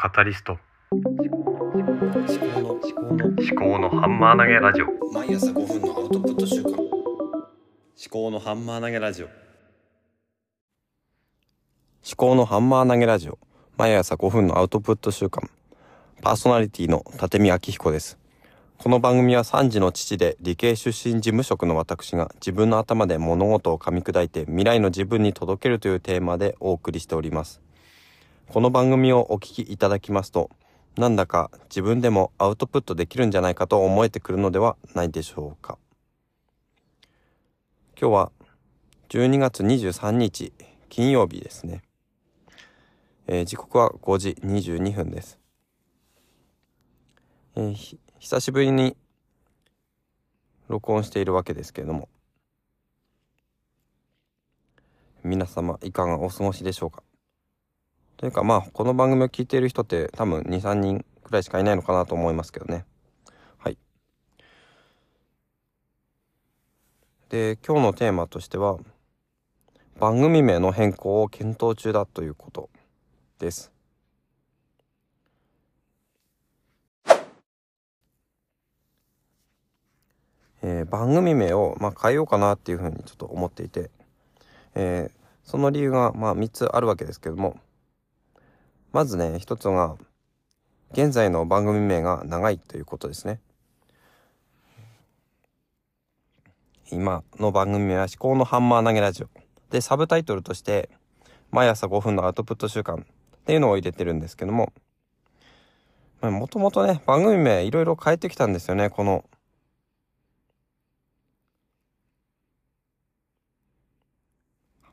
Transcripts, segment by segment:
カタリスト。思考の思考の思考のハンマー投げラジオ。毎朝5分のアウトプット週間思考のハンマー投げラジオ。思考のハンマー投げラジオ。毎朝5分のアウトプット週間パーソナリティの立見明彦です。この番組は3児の父で理系出身事務職の私が自分の頭で物事を噛み砕いて未来の自分に届けるというテーマでお送りしておりますこの番組をお聞きいただきますとなんだか自分でもアウトプットできるんじゃないかと思えてくるのではないでしょうか。今日は12月23日金曜日ですね、えー時刻は5時22分です、えー久しぶりに録音しているわけですけれども皆様いかがお過ごしでしょうか？というかまあこの番組を聞いている人って多分23人くらいしかいないのかなと思いますけどね。はい。で今日のテーマとしては番組名の変更を検討中だということです。えー番組名を、まあ、変えようかなっていうふうにちょっと思っていて、えーその理由が、まあ、3つあるわけですけどもまずね一つが現在の番組名が長いということですね。今の番組名は「思考のハンマー投げラジオ」でサブタイトルとして「毎朝5分のアウトプット週間」っていうのを入れてるんですけども。もともとね番組名いろいろ変えてきたんですよねこの。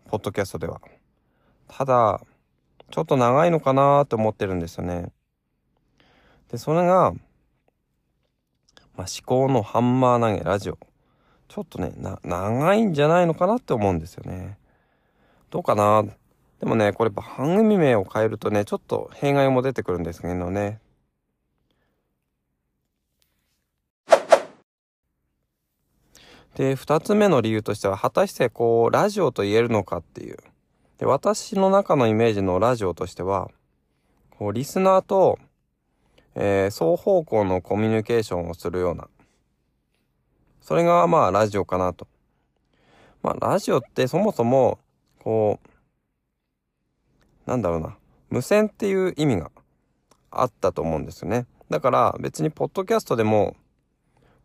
ポッドキャストでは。ただちょっと長いのかなーって思ってるんですよね。で、それが、まあ、思考のハンマー投げラジオ。ちょっとね、な、長いんじゃないのかなって思うんですよね。どうかなでもね、これ番組名を変えるとね、ちょっと弊害も出てくるんですけどね。で、二つ目の理由としては、果たしてこう、ラジオと言えるのかっていう。で私の中のイメージのラジオとしてはこうリスナーと、えー双方向のコミュニケーションをするようなそれがまあラジオかなと。まあラジオってそもそもこうなんだろうな無線っていう意味があったと思うんですよね。だから別にポッドキャストでも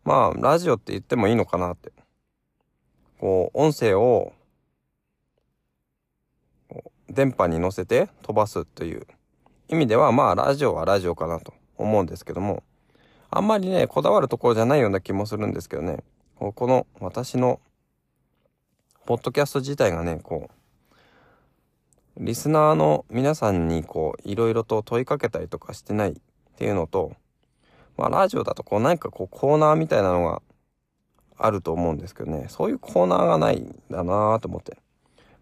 まあラジオって言ってもいいのかなって。こう音声を電波に乗せて飛ばすという意味ではまあラジオはラジオかなと思うんですけどもあんまりねこだわるところじゃないような気もするんですけどね。この私のポッドキャスト自体がねこうリスナーの皆さんにこういろいろと問いかけたりとかしてないっていうのとまあラジオだとこう何かこうコーナーみたいなのがあると思うんですけどね。そういうコーナーがないんだなと思って。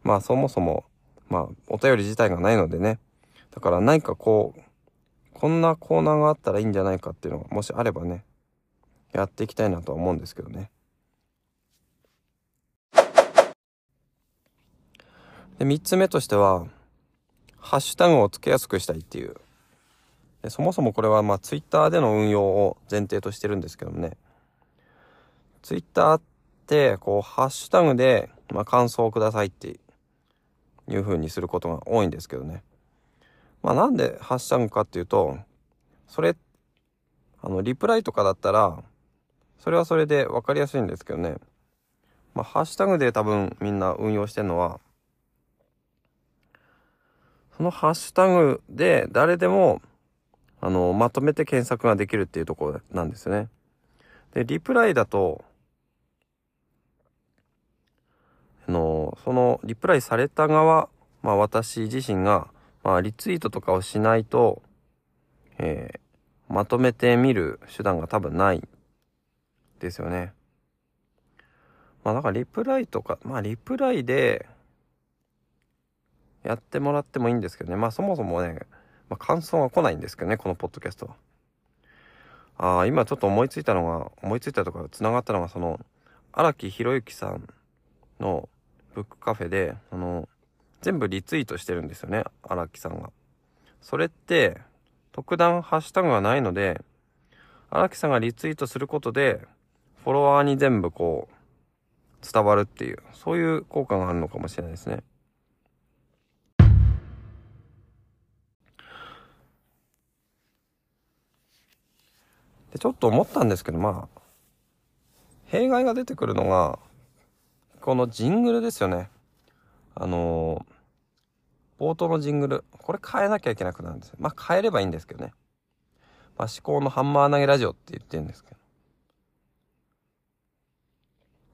まあそもそもまあ、お便り自体がないのでね。だから何かこう、こんなコーナーがあったらいいんじゃないかっていうのが、もしあればね、やっていきたいなとは思うんですけどね。で、三つ目としては、ハッシュタグをつけやすくしたいっていう。でそもそもこれはまあ、ツイッターでの運用を前提としてるんですけどもね。ツイッターって、こう、ハッシュタグで、まあ、感想をくださいっていう風にすることが多いんですけどね。まあなんでハッシュタグかっていうと、それ、あの、リプライとかだったら、それはそれで分かりやすいんですけどね。まあハッシュタグで多分みんな運用してるのは、そのハッシュタグで誰でも、あの、まとめて検索ができるっていうところなんですよね。で、リプライだと、あのそのリプライされた側、まあ私自身が、まあリツイートとかをしないと、えーまとめてみる手段が多分ないですよね。まあだからリプライとか、まあリプライでやってもらってもいいんですけどね。まあそもそもね、まあ感想が来ないんですけどね、このポッドキャストは。ああ、今ちょっと思いついたのが、思いついたとか繋がったのが、その、荒木博之さんのブックカフェで、あの、全部リツイートしてるんですよね、荒木さんが。それって、特段ハッシュタグがないので、荒木さんがリツイートすることで、フォロワーに全部こう、伝わるっていう、そういう効果があるのかもしれないですね。で、ちょっと思ったんですけど、まあ、弊害が出てくるのが、このジングルですよね。あのー、冒頭のジングル。これ変えなきゃいけなくなるんですよ。まあ変えればいいんですけどね。まあ思考のハンマー投げラジオって言ってるんですけ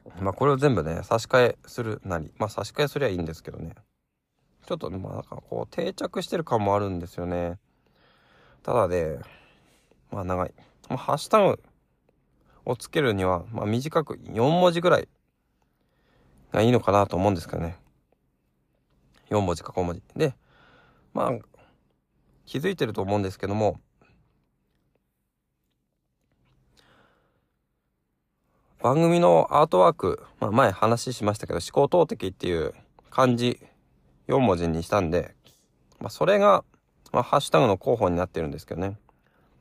ど。まあこれを全部ね、差し替えするなり。まあ差し替えすりゃいいんですけどね。ちょっと、まあなんかこう定着してる感もあるんですよね。ただで、まあ長い。まあハッシュタグをつけるには、まあ短く4文字ぐらいがいいのかなと思うんですけどね。4文字か5文字。で、まあ、気づいてると思うんですけども、番組のアートワーク、まあ、前話しましたけど、思考投擲っていう漢字4文字にしたんで、まあ、それが、まあ、ハッシュタグの候補になってるんですけどね。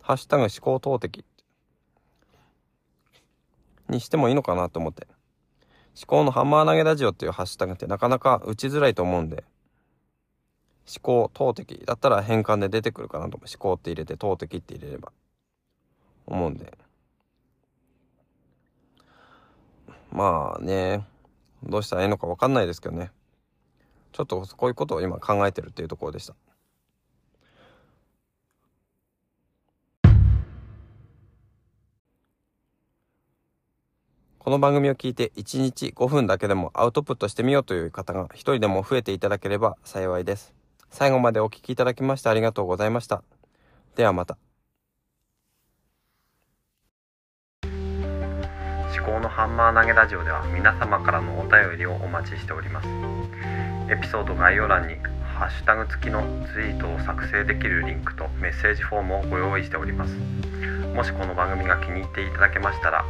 ハッシュタグ思考投擲にしてもいいのかなと思って。思考のハンマー投げラジオっていうハッシュタグってなかなか打ちづらいと思うんで、思考、投擲だったら変換で出てくるかなと思う。思考って入れて投擲って入れれば。思うんで。まあね、どうしたらいいのかわかんないですけどね。ちょっとこういうことを今考えてるっていうところでした。この番組を聞いて1日5分だけでもアウトプットしてみようという方が一人でも増えていただければ幸いです。最後までお聴きいただきましてありがとうございました。ではまた。思考のハンマー投げラジオでは皆様からのお便りをお待ちしております。エピソード概要欄にハッシュタグ付きのツイートを作成できるリンクとメッセージフォームをご用意しております。もしこの番組が気に入っていただけましたら、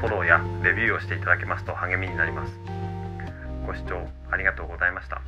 フォローやレビューをしていただけますと励みになります。ご視聴ありがとうございました。